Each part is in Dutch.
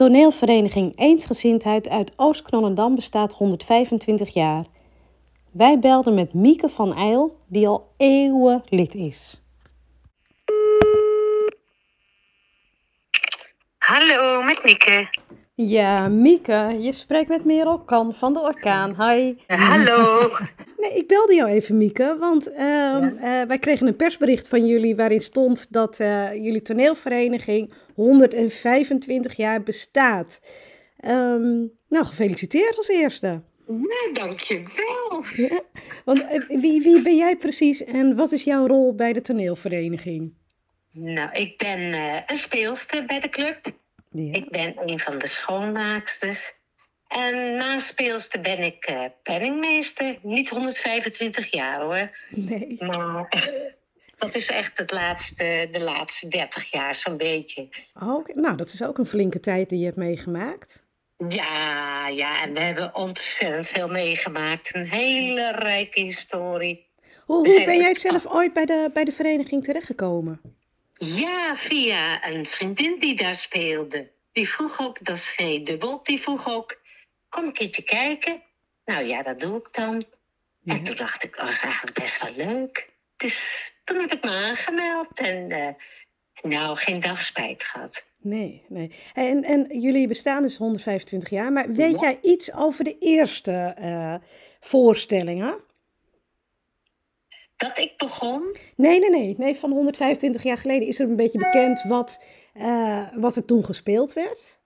Toneelvereniging Eensgezindheid uit Oost-Knollendam bestaat 125 jaar. Wij belden met Mieke van Eil, die al eeuwen lid is. Hallo, met Mieke. Ja, Mieke, je spreekt met Merel Kan van de Orkaan. Hi. Hallo. Nee, ik belde jou even, Mieke, want ehm, eh, wij kregen een persbericht van jullie waarin stond dat eh, jullie toneelvereniging 125 jaar bestaat. Ehm, nou, gefeliciteerd als eerste. Nou, dankjewel. Ja, want eh, wie, wie ben jij precies en wat is jouw rol bij de toneelvereniging? Nou, ik ben eh, een speelster bij de club. Ja. Ik ben een van de schoonmaaksters. En na speelster ben ik eh, penningmeester. Niet 125 jaar hoor. Nee. Maar dat is echt het laatste, de laatste 30 jaar zo'n beetje. Oh. Nou, dat is ook een flinke tijd die je hebt meegemaakt. Ja, ja, en we hebben ontzettend veel meegemaakt. Een hele rijke historie. Hoe, hoe ben jij zelf ooit bij de, bij de vereniging terechtgekomen? Ja, via een vriendin die daar speelde. Die vroeg ook, dat is G-dubbel, die vroeg ook, kom een keertje kijken. Nou ja, dat doe ik dan. Ja. En toen dacht ik, oh, dat is eigenlijk best wel leuk. Dus toen heb ik me aangemeld en eh, nou, geen dag spijt gehad. Nee, nee. En, en jullie bestaan dus 125 jaar, maar weet Ja. jij iets over de eerste eh, voorstellingen? Dat ik begon, Nee, nee, nee, nee. Van 125 jaar geleden is er een beetje bekend wat, eh, wat er toen gespeeld werd.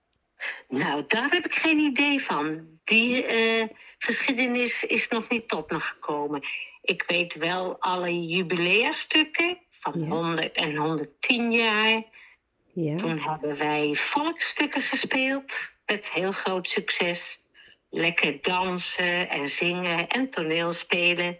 nou, daar heb ik geen idee van. Die eh, geschiedenis is nog niet tot me gekomen. Ik weet wel alle jubileastukken van Ja. 100 en 110 jaar. Ja. Toen hebben wij volksstukken gespeeld met heel groot succes. Lekker dansen en zingen en toneelspelen.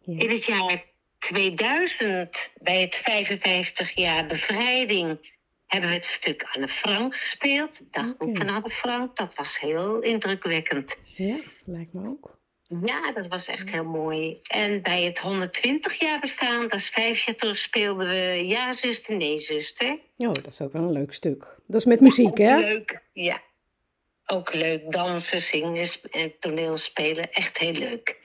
Ja. In het jaar 2000, bij het 55 jaar bevrijding, hebben we het stuk Anne Frank gespeeld. Dagboek Oké. van Anne Frank. Dat was heel indrukwekkend. Ja, lijkt me ook. Ja, dat was echt heel mooi. En bij het 120 jaar bestaan, dat is vijf jaar terug, speelden we Ja, zuster, nee, zuster. Oh, dat is ook wel een leuk stuk. Dat is met muziek, hè? Leuk, ja. Ook leuk dansen, zingen sp- en toneelspelen. Echt heel leuk.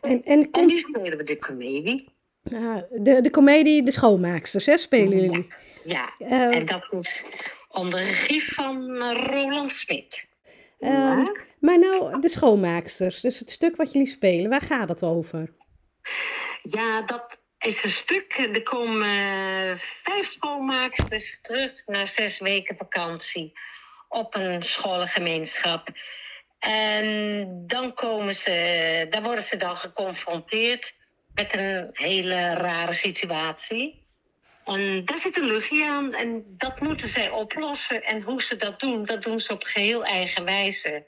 En, en En nu komt spelen we de comedie. ah, de, de comedie De Schoonmaaksters, hè? Spelen jullie? Ja, Eh, en dat is onder regie van eh, Roland Smit. Ehm, maar nou, De Schoonmaaksters, dus het stuk wat jullie spelen, waar gaat het over? Ja, dat is een stuk. Er komen eh, vijf schoonmaaksters terug na zes weken vakantie op een scholengemeenschap. En dan komen ze, daar worden ze dan geconfronteerd met een hele rare situatie. En daar zit een luchtje aan en dat moeten zij oplossen. En hoe ze dat doen, dat doen ze op geheel eigen wijze.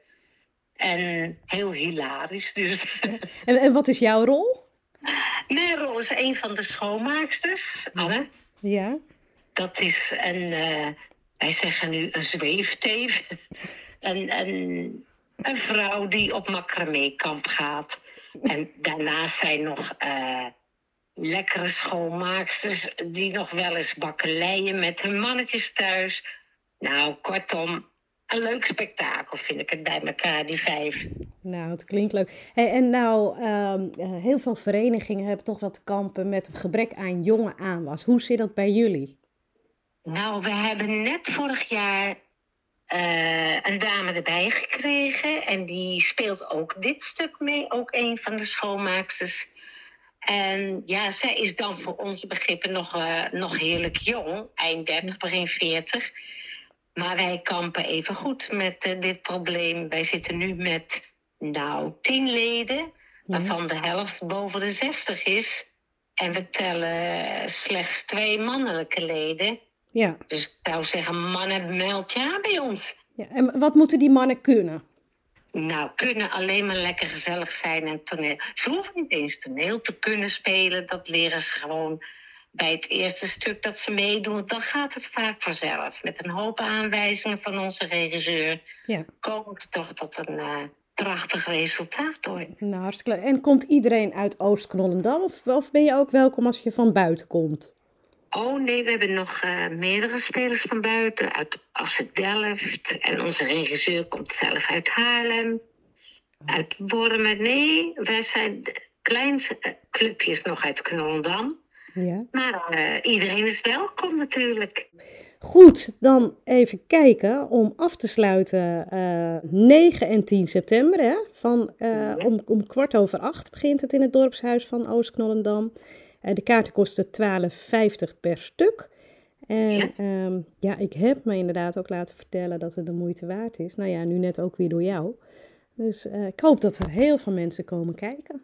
En heel hilarisch dus. En, en wat is jouw rol? Mijn rol is een van de schoonmaaksters, Anne. Ja. Dat is een, eh, wij zeggen nu een zweefteef. een, een, een vrouw die op macramé-kamp gaat. En daarnaast zijn nog eh, lekkere schoonmaaksters die nog wel eens bakkeleien met hun mannetjes thuis. Nou, kortom, een leuk spektakel vind ik het bij elkaar, die vijf. Nou, het klinkt leuk. Hey, en nou, ehm, eh, heel veel verenigingen hebben toch wat kampen met een gebrek aan jonge aanwas. Hoe zit dat bij jullie? Nou, we hebben net vorig jaar eh, een dame erbij gekregen. En die speelt ook dit stuk mee. Ook een van de schoonmaaksters. En ja, zij is dan voor onze begrippen nog, eh, nog heerlijk jong. Eind 30, begin 40. Maar wij kampen even goed met eh, dit probleem. Wij zitten nu met, nou, tien leden. Waarvan de helft boven de 60 is. En we tellen slechts twee mannelijke leden. Ja. Dus ik zou zeggen, mannen, meld je aan bij ons. ja. En wat moeten die mannen kunnen? Nou, kunnen alleen maar lekker gezellig zijn en toneel. Ze hoeven niet eens toneel te kunnen spelen. Dat leren ze gewoon bij het eerste stuk dat ze meedoen. Dan gaat het vaak vanzelf. Met een hoop aanwijzingen van onze regisseur Ja. komen we toch tot een eh, prachtig resultaat hoor. Nou, hartstikke leuk. En komt iedereen uit Oost-Knollendam of, of ben je ook welkom als je van buiten komt? Oh nee, we hebben nog uh, meerdere spelers van buiten, uit Assen Delft. En onze regisseur komt zelf uit Haarlem. Uit Wormen. Nee, wij zijn kleinste eh, clubjes nog uit Knoldam. Ja. Maar uh, iedereen is welkom natuurlijk. Goed, dan even kijken om af te sluiten. Uh, 9 en 10 september, hè? Van, uh, om, om kwart over acht begint het in het dorpshuis van Oost-Knollendam. Uh, de kaarten kosten 12,50 per stuk. En ja. Um, ja, ik heb me inderdaad ook laten vertellen dat het de moeite waard is. Nou ja, nu net ook weer door jou. Dus uh, ik hoop dat er heel veel mensen komen kijken.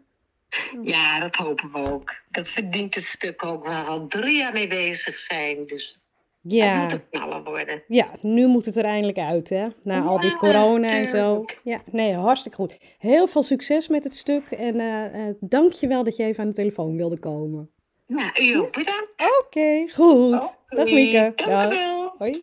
Ja, dat hopen we ook. Dat verdient het stuk ook waar we al drie jaar mee bezig zijn. Dus ja. het moet het knallen worden. Ja, nu moet het er eindelijk uit, hè? Na ja, al die corona en zo. Ja, nee, hartstikke goed. Heel veel succes met het stuk. En uh, uh, dank je wel dat je even aan de telefoon wilde komen. Nou, u ook bedankt. Oké, okay, goed. Okay. Dag Mieke. Dag. Hoi.